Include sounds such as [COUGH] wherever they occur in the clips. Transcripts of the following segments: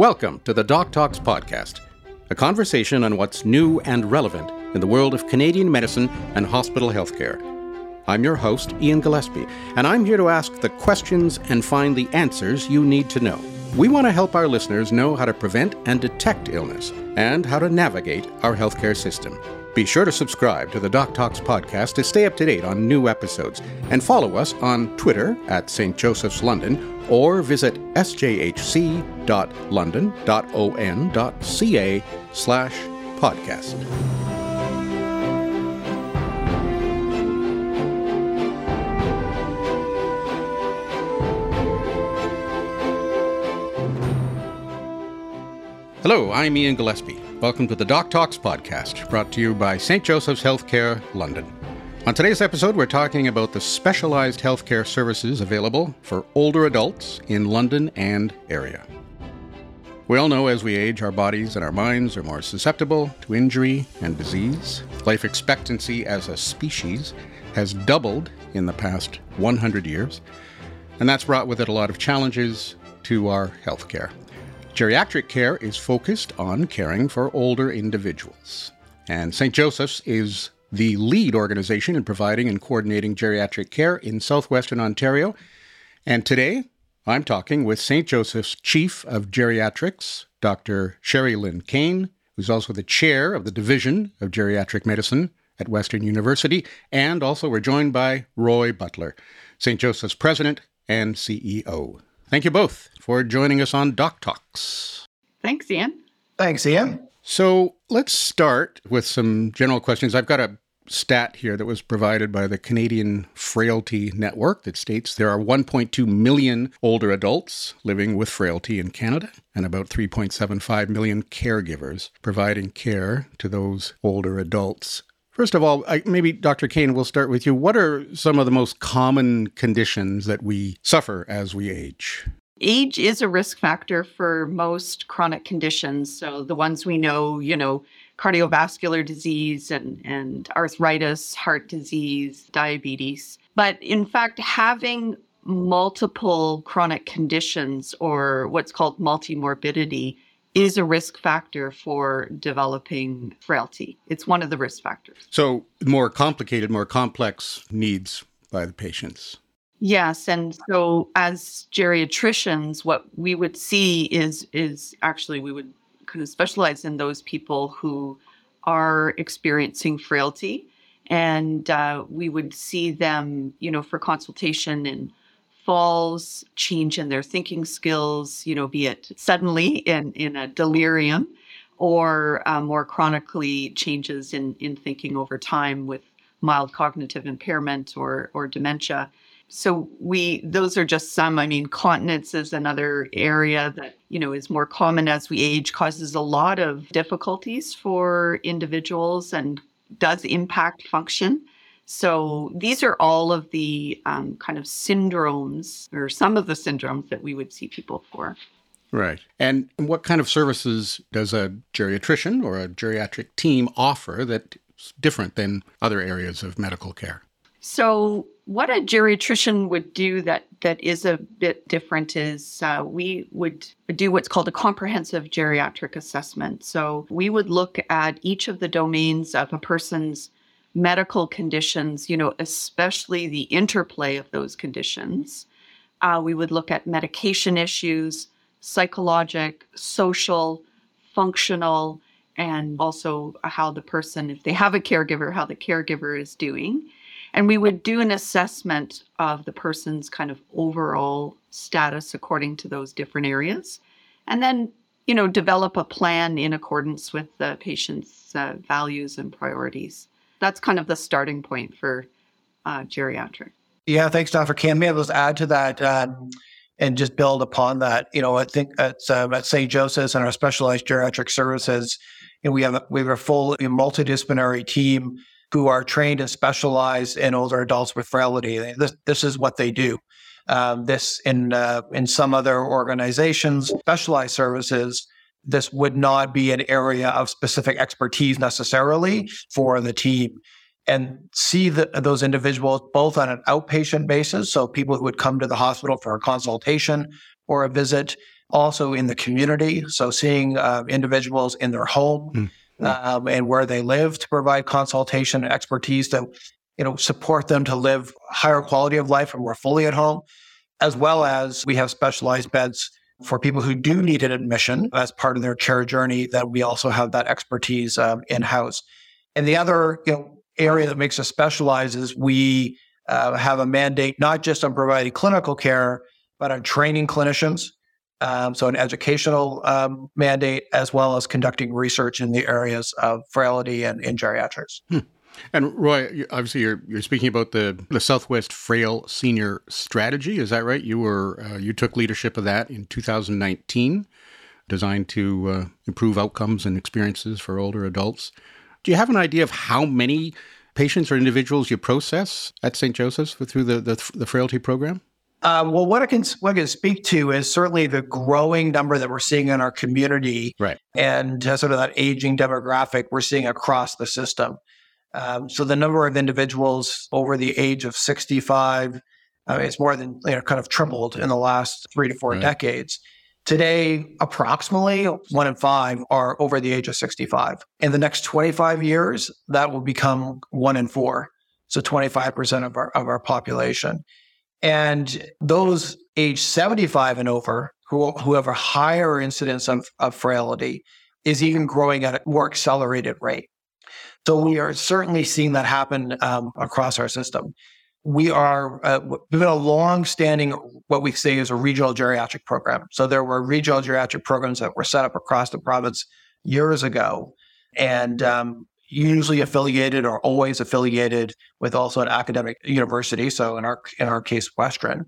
Welcome to the Doc Talks podcast, a conversation on what's new and relevant in the world of Canadian medicine and hospital healthcare. I'm your host, Ian Gillespie, and I'm here to ask the questions and find the answers you need to know. We want to help our listeners know how to prevent and detect illness and how to navigate our healthcare system. Be sure to subscribe to the Doc Talks podcast to stay up to date on new episodes and follow us on Twitter at St. Joseph's London or visit sjhc.london.on.ca slash podcast. Hello, I'm Ian Gillespie. Welcome to the Doc Talks podcast, brought to you by St. Joseph's Healthcare, London. On today's episode, we're talking about the specialized healthcare services available for older adults in London and area. We all know as we age, our bodies and our minds are more susceptible to injury and disease. Life expectancy as a species has doubled in the past 100 years, and that's brought with it a lot of challenges to our healthcare. Geriatric care is focused on caring for older individuals. And St. Joseph's is the lead organization in providing and coordinating geriatric care in southwestern Ontario. And today, I'm talking with St. Joseph's Chief of Geriatrics, Dr. Sheri-Lynn Kane, who's also the chair of the Division of Geriatric Medicine at Western University. And also, we're joined by Roy Butler, St. Joseph's President and CEO. Thank you both for joining us on Doc Talks. Thanks, Ian. Thanks, Ian. So let's start with some general questions. I've got a stat here that was provided by the Canadian Frailty Network that states there are 1.2 million older adults living with frailty in Canada and about 3.75 million caregivers providing care to those older adults. First of all, I, maybe Dr. Kane, we'll start with you. What are some of the most common conditions that we suffer as we age? Age is a risk factor for most chronic conditions. So the ones we know, you know, cardiovascular disease and, and arthritis, heart disease, diabetes. But in fact, having multiple chronic conditions or what's called multimorbidity is a risk factor for developing frailty. It's one of the risk factors. So, more complicated, more complex needs by the patients. Yes, and so as geriatricians, what we would see is is actually we would kind of specialize in those people who are experiencing frailty, and uh, we would see them, you know, for consultation and falls, change in their thinking skills, you know, be it suddenly in, in a delirium or uh, more chronically changes in, in thinking over time with mild cognitive impairment or, or dementia. So we those are just some. I mean, continence is another area that, you know, is more common as we age, causes a lot of difficulties for individuals and does impact function. So these are all of the um, kind of syndromes or some of the syndromes that we would see people for. Right. And what kind of services does a geriatrician or a geriatric team offer that's different than other areas of medical care? So, what a geriatrician would do that that is a bit different is uh, we would do what's called a comprehensive geriatric assessment. So, we would look at each of the domains of a person's medical conditions, you know, especially the interplay of those conditions. Uh, we would look at medication issues, psychologic, social, functional, and also how the person, if they have a caregiver, how the caregiver is doing. And we would do an assessment of the person's kind of overall status according to those different areas. And then, you know, develop a plan in accordance with the patient's uh, values and priorities that's kind of the starting point for uh, geriatric. Yeah, thanks, Dr. Kane. Maybe I'll just add to that um, and just build upon that. You know, I think at, um, at St. Joseph's and our specialized geriatric services, you know, we have we have a full multidisciplinary team who are trained and specialized in older adults with frailty. This this is what they do. Um, this in uh, in some other organizations, specialized services this would not be an area of specific expertise necessarily for the team and see the, those individuals both on an outpatient basis so people who would come to the hospital for a consultation or a visit also in the community. So seeing uh, individuals in their home mm-hmm. um, and where they live to provide consultation and expertise to, you know, support them to live higher quality of life and more fully at home, as well as we have specialized beds for people who do need an admission as part of their care journey. That we also have that expertise um, in house. And the other, you know, area that makes us specialize is we uh, have a mandate not just on providing clinical care, but on training clinicians. Um, so, an educational um, mandate as well as conducting research in the areas of frailty and in geriatrics. Hmm. And Roy, obviously, you're you're speaking about the the Southwest Frail Senior Strategy. Is that right? You were uh, you took leadership of that in 2019, designed to uh, improve outcomes and experiences for older adults. Do you have an idea of how many patients or individuals you process at St. Joseph's through the, the, the frailty program? Uh, well, what I can what I can speak to is certainly the growing number that we're seeing in our community, right? And uh, sort of that aging demographic we're seeing across the system. Um, so the number of individuals over the age of 65, uh, it's more than you know, kind of tripled in the last three to four right. decades. Today, approximately one in five are over the age of 65. In the next 25 years, that will become one in four. So 25% of our, of our population. And those age 75 and over who, who have a higher incidence of, of frailty is even growing at a more accelerated rate. So we are certainly seeing that happen um, across our system we are uh, we've been a long-standing what we say is a regional geriatric program. So there were regional geriatric programs that were set up across the province years ago, and um, usually affiliated or always affiliated with also an academic university. So in our in our case, Western.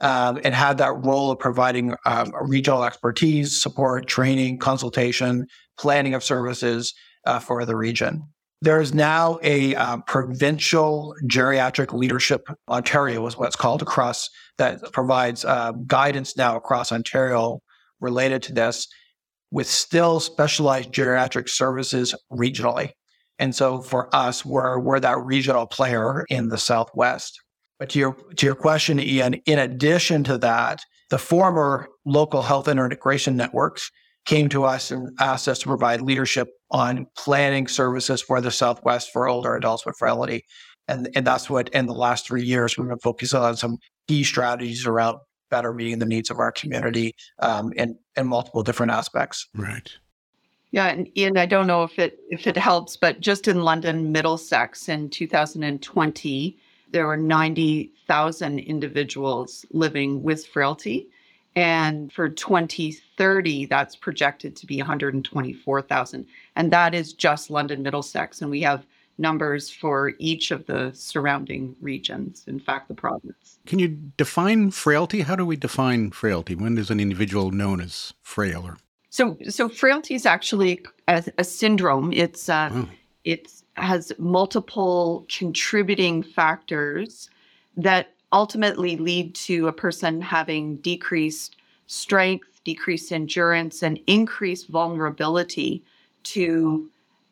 Um, and had that role of providing um, regional expertise, support, training, consultation, planning of services uh, for the region. There is now a uh, provincial geriatric leadership Ontario is what's called across that provides uh, guidance now across Ontario related to this, with still specialized geriatric services regionally. And so for us, we're we're that regional player in the Southwest. But to your to your question, Ian, in addition to that, the former local health integration networks came to us and asked us to provide leadership on planning services for the Southwest for older adults with frailty. And, and that's what in the last three years we've been focusing on some key strategies around better meeting the needs of our community um, in, in multiple different aspects. Right. Yeah, and Ian, I don't know if it if it helps, but just in London, Middlesex in 2020, there were 90,000 individuals living with frailty. And for 2030, that's projected to be 124,000. And that is just London Middlesex. And we have numbers for each of the surrounding regions, in fact, the province. Can you define frailty? How do we define frailty? When is an individual known as frail? Or... So, so frailty is actually a, a syndrome. It's uh, oh. it has multiple contributing factors that ultimately lead to a person having decreased strength, decreased endurance, and increased vulnerability to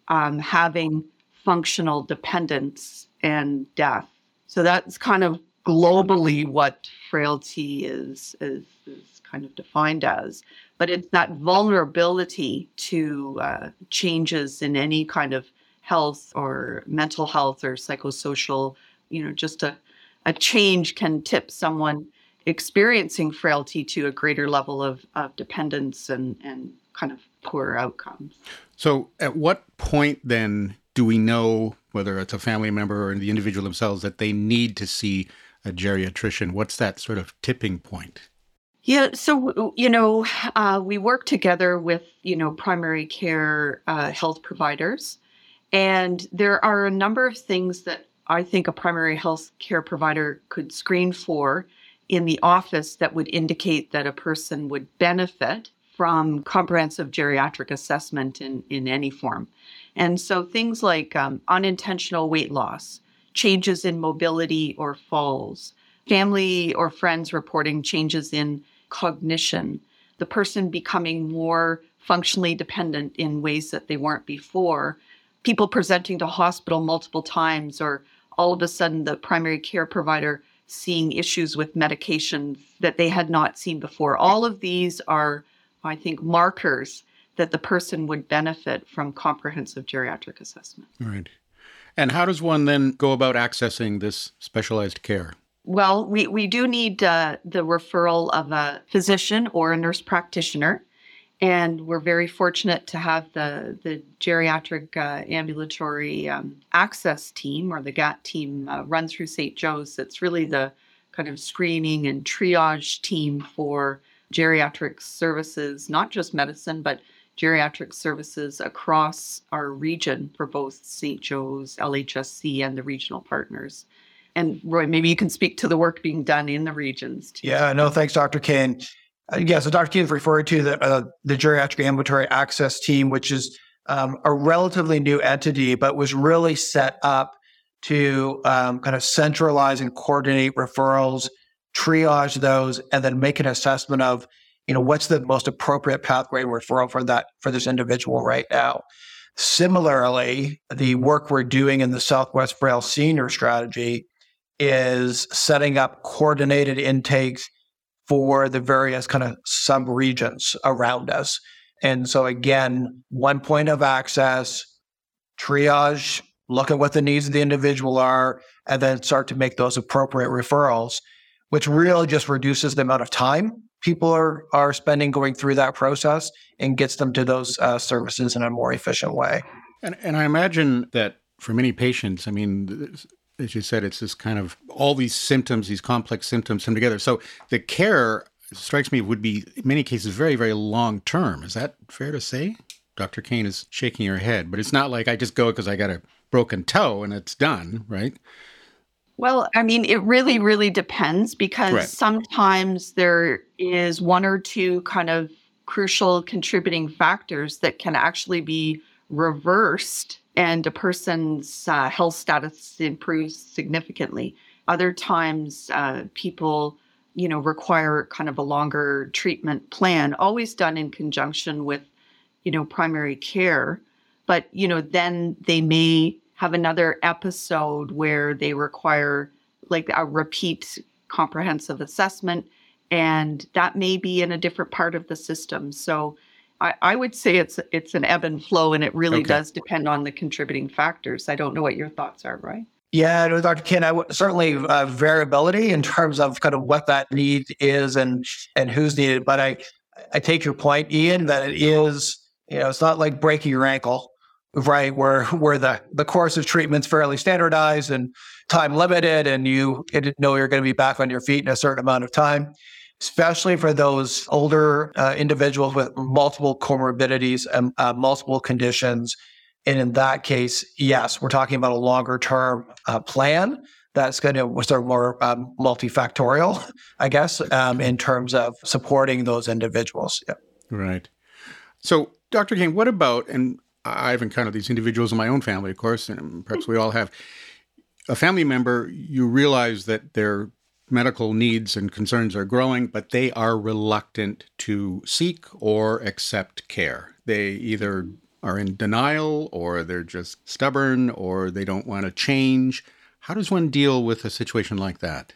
um, having functional dependence and death. So that's kind of globally what frailty is, is, is kind of defined as. But it's that vulnerability to uh, changes in any kind of health or mental health or psychosocial, you know, just a a change can tip someone experiencing frailty to a greater level of, of dependence and, and kind of poor outcomes. So, at what point then do we know whether it's a family member or the individual themselves that they need to see a geriatrician? What's that sort of tipping point? Yeah, so you know, uh, we work together with you know primary care uh, health providers, and there are a number of things that I think a primary health care provider could screen for in the office that would indicate that a person would benefit from comprehensive geriatric assessment in, in any form. And so things like um, unintentional weight loss, changes in mobility or falls, family or friends reporting changes in cognition, the person becoming more functionally dependent in ways that they weren't before, people presenting to hospital multiple times or all of a sudden the primary care provider seeing issues with medications that they had not seen before. All of these are I think, markers that the person would benefit from comprehensive geriatric assessment. Right. And how does one then go about accessing this specialized care? Well, we, we do need uh, the referral of a physician or a nurse practitioner. And we're very fortunate to have the, the geriatric uh, ambulatory um, access team or the GAT team uh, run through St. Joe's. It's really the kind of screening and triage team for geriatric services, not just medicine, but geriatric services across our region for both St. Joe's, LHSC, and the regional partners. And Roy, maybe you can speak to the work being done in the regions. Too. Yeah, no, thanks, Dr. Kane. Uh, yeah, so Dr. Kane referred to the, uh, the geriatric ambulatory access team, which is um, a relatively new entity, but was really set up to um, kind of centralize and coordinate referrals, triage those, and then make an assessment of, you know, what's the most appropriate pathway referral for that for this individual right now. Similarly, the work we're doing in the Southwest Frail Senior Strategy is setting up coordinated intakes for the various kind of sub regions around us. And so, again, one point of access, triage, look at what the needs of the individual are, and then start to make those appropriate referrals, which really just reduces the amount of time people are, are spending going through that process and gets them to those uh, services in a more efficient way. And, and I imagine that for many patients, I mean, as you said, it's this kind of all these symptoms, these complex symptoms come together. So the care strikes me would be in many cases very, very long term. Is that fair to say? Dr. Kane is shaking her head, but it's not like I just go because I got a broken toe and it's done, right? Well, I mean, it really, really depends because right. sometimes there is one or two kind of crucial contributing factors that can actually be reversed and a person's uh, health status improves significantly. Other times, uh, people, you know, require kind of a longer treatment plan, always done in conjunction with, you know, primary care. But you know, then they may have another episode where they require like a repeat comprehensive assessment, and that may be in a different part of the system. So I, I would say it's it's an ebb and flow, and it really okay. does depend on the contributing factors. I don't know what your thoughts are, right? Yeah, Dr. Kane, I w- certainly uh, variability in terms of kind of what that need is and and who's needed. But I I take your point, Ian, that it is you know it's not like breaking your ankle, right? Where where the the course of treatment's fairly standardized and time limited, and you know you're going to be back on your feet in a certain amount of time especially for those older uh, individuals with multiple comorbidities and uh, multiple conditions. And in that case, yes, we're talking about a longer term uh, plan that's going to sort of more um, multifactorial, I guess, um, in terms of supporting those individuals. Yeah. Right. So, Dr. Kane, what about, and I've encountered these individuals in my own family, of course, and perhaps we all have, a family member, you realize that they're medical needs and concerns are growing, but they are reluctant to seek or accept care. They either are in denial or they're just stubborn or they don't want to change. How does one deal with a situation like that?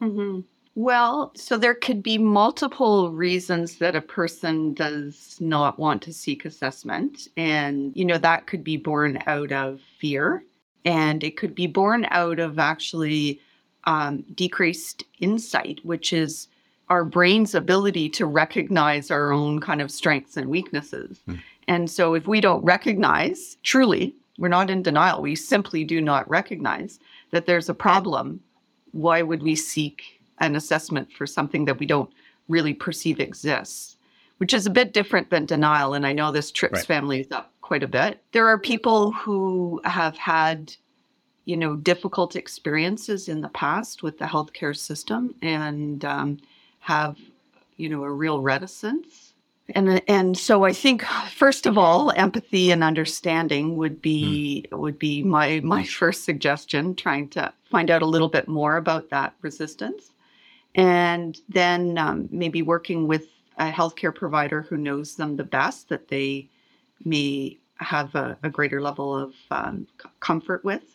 Mm-hmm. Well, so there could be multiple reasons that a person does not want to seek assessment. And, you know, that could be born out of fear and it could be born out of actually um, decreased insight, which is our brain's ability to recognize our own kind of strengths and weaknesses. Mm. And so if we don't recognize truly, we're not in denial, we simply do not recognize that there's a problem, why would we seek an assessment for something that we don't really perceive exists? Which is a bit different than denial. And I know this trips right. families up quite a bit. There are people who have had you know, difficult experiences in the past with the healthcare system and um, have, you know, a real reticence. And and so I think first of all, empathy and understanding would be mm. would be my my [LAUGHS] first suggestion. Trying to find out a little bit more about that resistance, and then um, maybe working with a healthcare provider who knows them the best that they may have a, a greater level of um, comfort with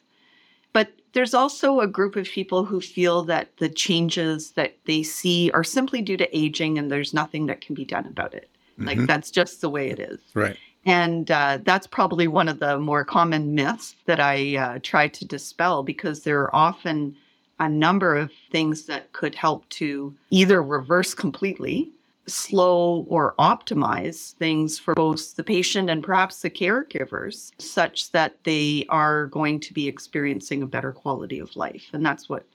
but there's also a group of people who feel that the changes that they see are simply due to aging and there's nothing that can be done about it. Mm-hmm. Like that's just the way it is. Right. And uh, that's probably one of the more common myths that I uh, try to dispel because there are often a number of things that could help to either reverse completely, slow, or optimize things for both the patient and perhaps the caregivers, such that they are going to be experiencing a better quality of life. And that's what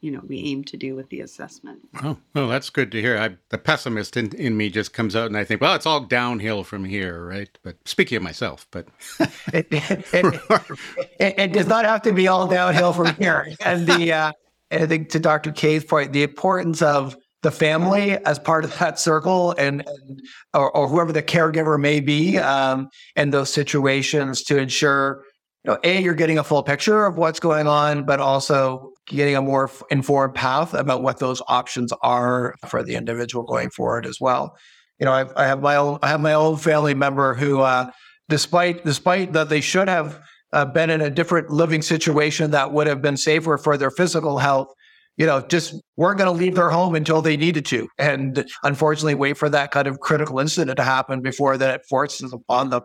you know we aim to do with the assessment. Oh, well, that's good to hear. I, the pessimist in, in me just comes out, and I think, well, it's all downhill from here, right? But speaking of myself, but [LAUGHS] it, it, it, it, does not have to be all downhill from here. And the uh, I think to Dr. Kane's point, the importance of the family as part of that circle and, and or, or, whoever the caregiver may be um, in those situations to ensure you know a you're getting a full picture of what's going on but also getting a more informed path about what those options are for the individual going forward as well. You know, I've, I have my own I have my own family member who, uh, despite despite that they should have uh, been in a different living situation that would have been safer for their physical health, you know, just weren't going to leave their home until they needed to, and unfortunately, wait for that kind of critical incident to happen before that it forces upon them.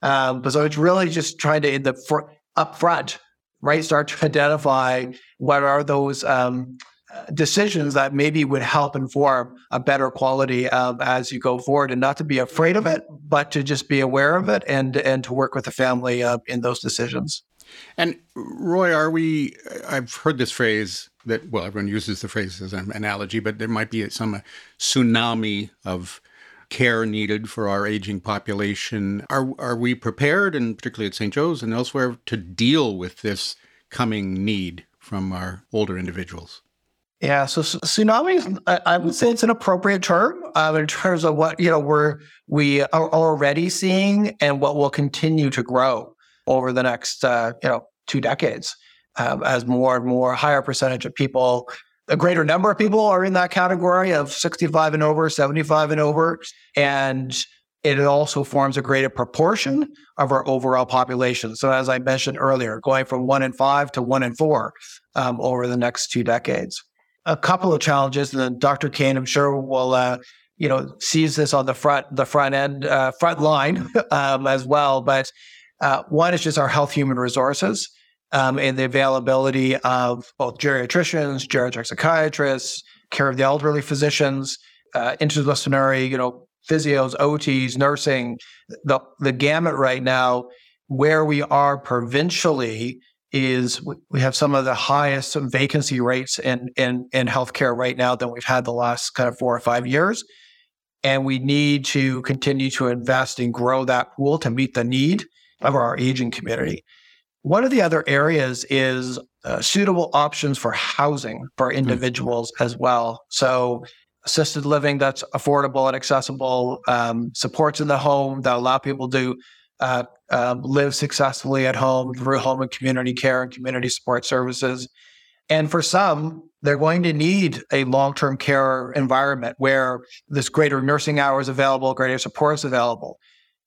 Um, but so it's really just trying to in the for, up front right? Start to identify what are those um, decisions that maybe would help inform a better quality um, as you go forward, and not to be afraid of it, but to just be aware of it and and to work with the family uh, in those decisions. And Roy, are we? I've heard this phrase that well, everyone uses the phrase as an analogy, but there might be some tsunami of care needed for our aging population. Are are we prepared, and particularly at St. Joe's and elsewhere, to deal with this coming need from our older individuals? Yeah, so tsunami, I would say it's an appropriate term um, in terms of what you know we're we are already seeing and what will continue to grow over the next uh, you know two decades um, as more and more higher percentage of people a greater number of people are in that category of 65 and over, 75 and over. And it also forms a greater proportion of our overall population. So, as I mentioned earlier, going from one in five to one in four um, over the next two decades. A couple of challenges, and Dr. Kane, I'm sure, will uh, you know sees this on the front the front end uh, front line [LAUGHS] um, as well. But uh, one is just our health human resources um, and the availability of both geriatricians, geriatric psychiatrists, care of the elderly physicians, uh, interdisciplinary, you know, physios, OTs, nursing, the the gamut right now. Where we are provincially is we have some of the highest vacancy rates in in in healthcare right now than we've had the last kind of four or five years. And we need to continue to invest and grow that pool to meet the need of our aging community. One of the other areas is uh, suitable options for housing for hmm. individuals mm. as well. So, assisted living that's affordable and accessible, um, supports in the home that allow people to uh, um, live successfully at home through home and community care and community support services. And for some, they're going to need a long term care environment where there's greater nursing hours available, greater supports available.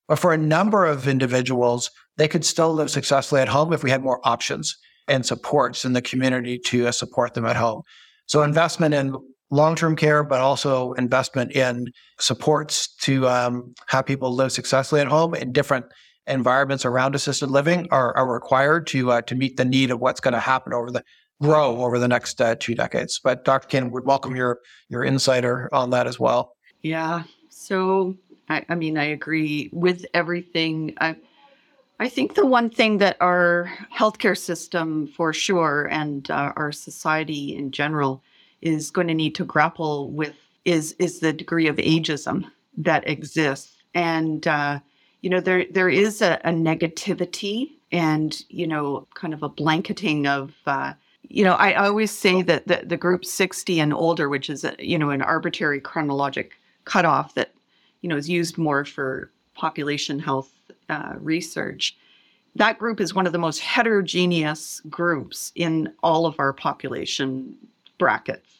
But for a number of individuals, they could still live successfully at home if we had more options and supports in the community to uh, support them at home. So investment in long-term care, but also investment in supports to um, have people live successfully at home in different environments around assisted living are, are required to uh, to meet the need of what's going to happen over the grow over the next uh, two decades. But Dr. Kane would welcome your your insider on that as well. Yeah. So I, I mean, I agree with everything. I, I think the one thing that our healthcare system, for sure, and uh, our society in general, is going to need to grapple with is is the degree of ageism that exists, and uh, you know there there is a, a, negativity and you know kind of a blanketing of. Uh, you know, I, always say that the, the group 60 and older, which is, a, you know, an arbitrary chronologic cutoff that, you know, is used more for population health uh, research, that group is one of the most heterogeneous groups in all of our population brackets.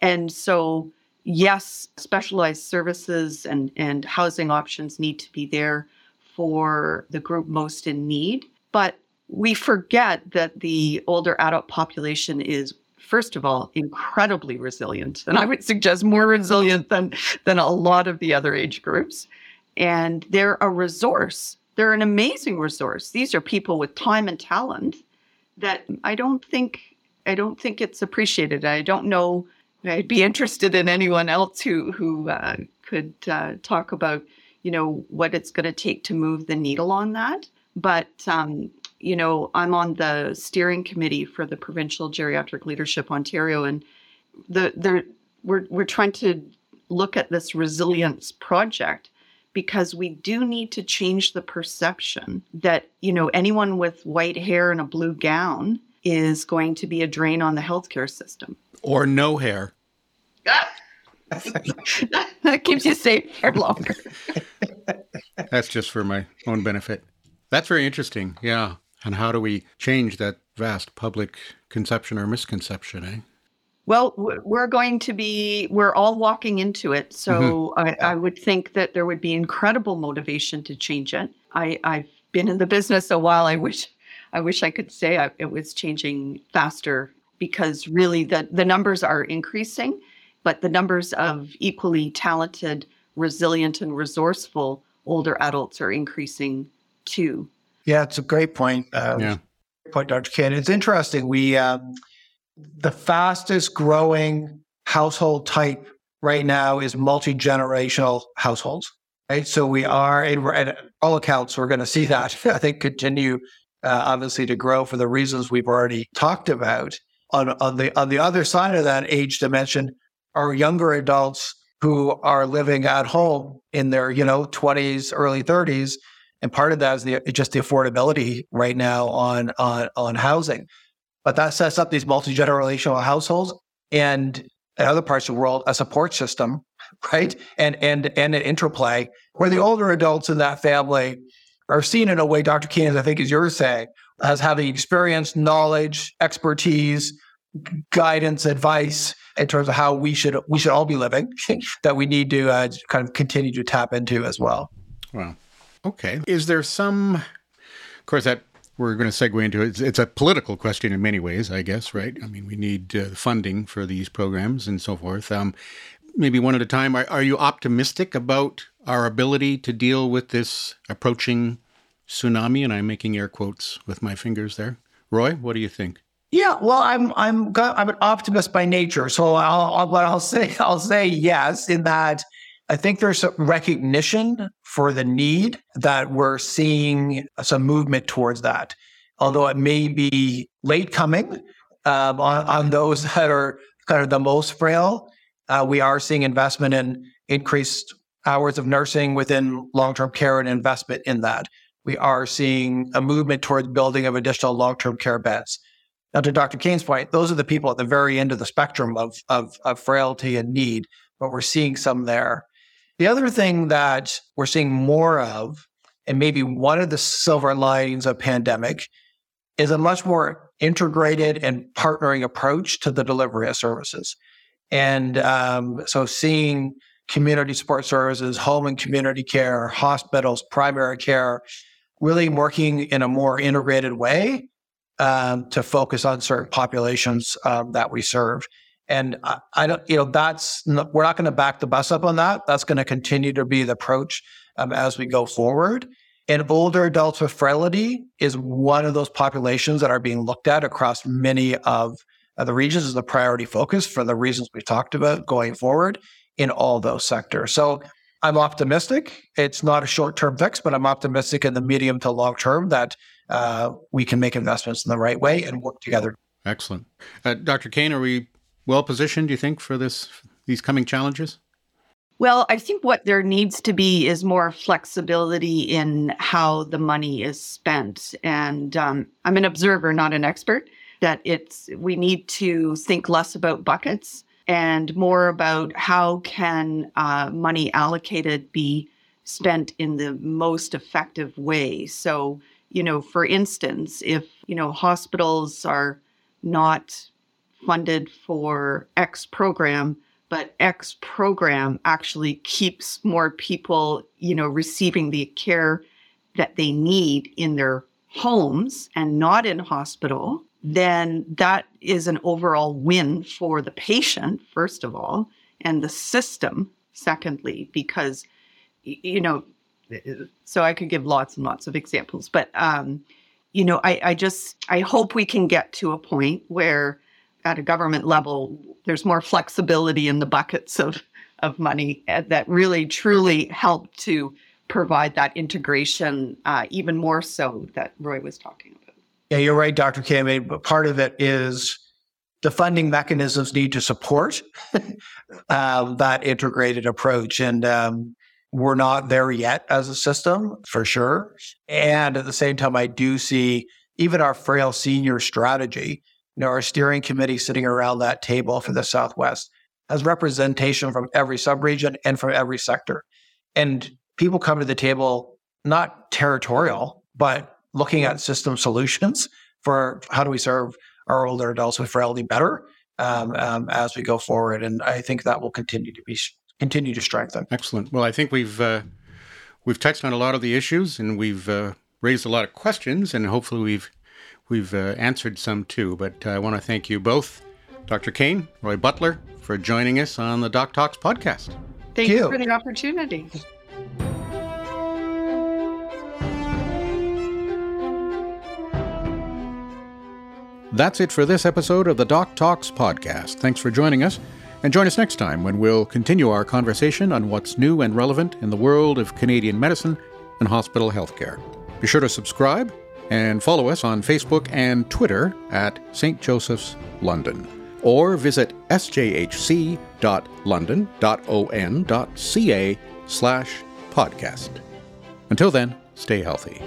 And so, yes, specialized services and, and housing options need to be there for the group most in need. But we forget that the older adult population is first of all incredibly resilient and i would suggest more resilient than than a lot of the other age groups and they're a resource. They're an amazing resource. These are people with time and talent that I don't think I don't think it's appreciated. I don't know. I'd be interested in anyone else who who uh, could uh, talk about you know what it's going to take to move the needle on that. But um, you know, I'm on the steering committee for the Provincial Geriatric Leadership Ontario, and the the we're we're trying to look at this resilience project because we do need to change the perception that you know anyone with white hair and a blue gown is going to be a drain on the healthcare system. Or no hair. [LAUGHS] That keeps you safe for longer. [LAUGHS] That's just for my own benefit. That's very interesting yeah and how do we change that vast public conception or misconception eh well, we're going to be, we're all walking into it. So mm-hmm. I, I, would think that there would be incredible motivation to change it. I, I've been in the business a while. I wish, I wish I could say I, it was changing faster because really the, the numbers are increasing, but the numbers of equally talented, resilient, and resourceful older adults are increasing too. Yeah, it's a great point. Um, yeah. Point, Dr. Kane. It's interesting. We, um, the fastest growing household type right now is multi generational households. Right, so we are, and all accounts, we're going to see that [LAUGHS] I think continue, uh, obviously, to grow for the reasons we've already talked about. On on the on the other side of that age dimension are younger adults who are living at home in their you know 20s, early 30s, and part of that is the just the affordability right now on on on housing. But that sets up these multi generational households and in other parts of the world a support system, [LAUGHS] right? And and and an interplay where the older adults in that family are seen in a way, Dr. Keenan, I think, as you're saying, as having experience, knowledge, expertise, guidance, advice in terms of how we should we should all be living [LAUGHS] that we need to uh, kind of continue to tap into as well. Well, okay. Is there some? Of course, that we're going to segue into it. It's, a political question in many ways, I guess, right? I mean, we need uh, funding for these programs and so forth. Um, maybe one at a time. Are, are you optimistic about our ability to deal with this approaching tsunami? And I'm making air quotes with my fingers there. Roy, what do you think? Yeah, well, I'm I'm I'm an optimist by nature, so I'll, I'll I'll say I'll say yes in that I think there's a recognition for the need that we're seeing some movement towards that. Although it may be late coming um, on, on, those [LAUGHS] that are kind of the most frail, uh, we are seeing investment in increased hours of nursing within long term care and investment in that. We are seeing a movement towards building of additional long term care beds. Now, to Dr. Kane's point, those are the people at the very end of the spectrum of, of, of frailty and need, but we're seeing some there. The other thing that we're seeing more of, and maybe one of the silver linings of pandemic, is a much more integrated and partnering approach to the delivery of services. And um, so seeing community support services, home and community care, hospitals, primary care, really working in a more integrated way um, to focus on certain populations um, that we serve. And I, I, don't, you know, that's not, we're not going to back the bus up on that. That's going to continue to be the approach um, as we go forward. And older adults with frailty is one of those populations that are being looked at across many of the regions as a priority focus for the reasons we talked about going forward in all those sectors. So I'm optimistic. It's not a short term fix, but I'm optimistic in the medium to long term that uh, we can make investments in the right way and work together. Excellent. Uh, Dr. Kane, are we well positioned, do you think, for this these coming challenges? Well, I think what there needs to be is more flexibility in how the money is spent. And um, I'm an observer, not an expert. That it's we need to think less about buckets and more about how can uh, money allocated be spent in the most effective way. So, you know, for instance, if you know hospitals are not funded for X program, but X program actually keeps more people, you know, receiving the care that they need in their homes and not in hospital, then that is an overall win for the patient, first of all, and the system, secondly, because, you know, so I could give lots and lots of examples, but um, you know, I, I just I hope we can get to a point where at a government level there's more flexibility in the buckets of of money uh, that really truly help to provide that integration uh, even more so that Roy was talking about. Yeah, you're right, Dr. Kane. But part of it is the funding mechanisms need to support um, [LAUGHS] that integrated approach. And um, we're not there yet as a system for sure. And at the same time, I do see even our frail senior strategy, know, our steering committee sitting around that table for the Southwest has representation from every subregion and from every sector. And people come to the table not territorial, but looking at system solutions for how do we serve our older adults with frailty better um, um, as we go forward. And I think that will continue to be continue to strengthen. Excellent. Well, I think we've uh, we've touched on a lot of the issues, and we've uh, raised a lot of questions, and hopefully we've we've uh, answered some too. But uh, I want to thank you both, Dr. Kane, Roy Butler, for joining us on the Doc Talks podcast. Thank, thank you. you for the opportunity. That's it for this episode of the Doc Talks podcast. Thanks for joining us, and join us next time when we'll continue our conversation on what's new and relevant in the world of Canadian medicine and hospital healthcare. Be sure to subscribe and follow us on Facebook and Twitter at St. Joseph's London, or visit sjhc.london.on.ca slash podcast. Until then, stay healthy.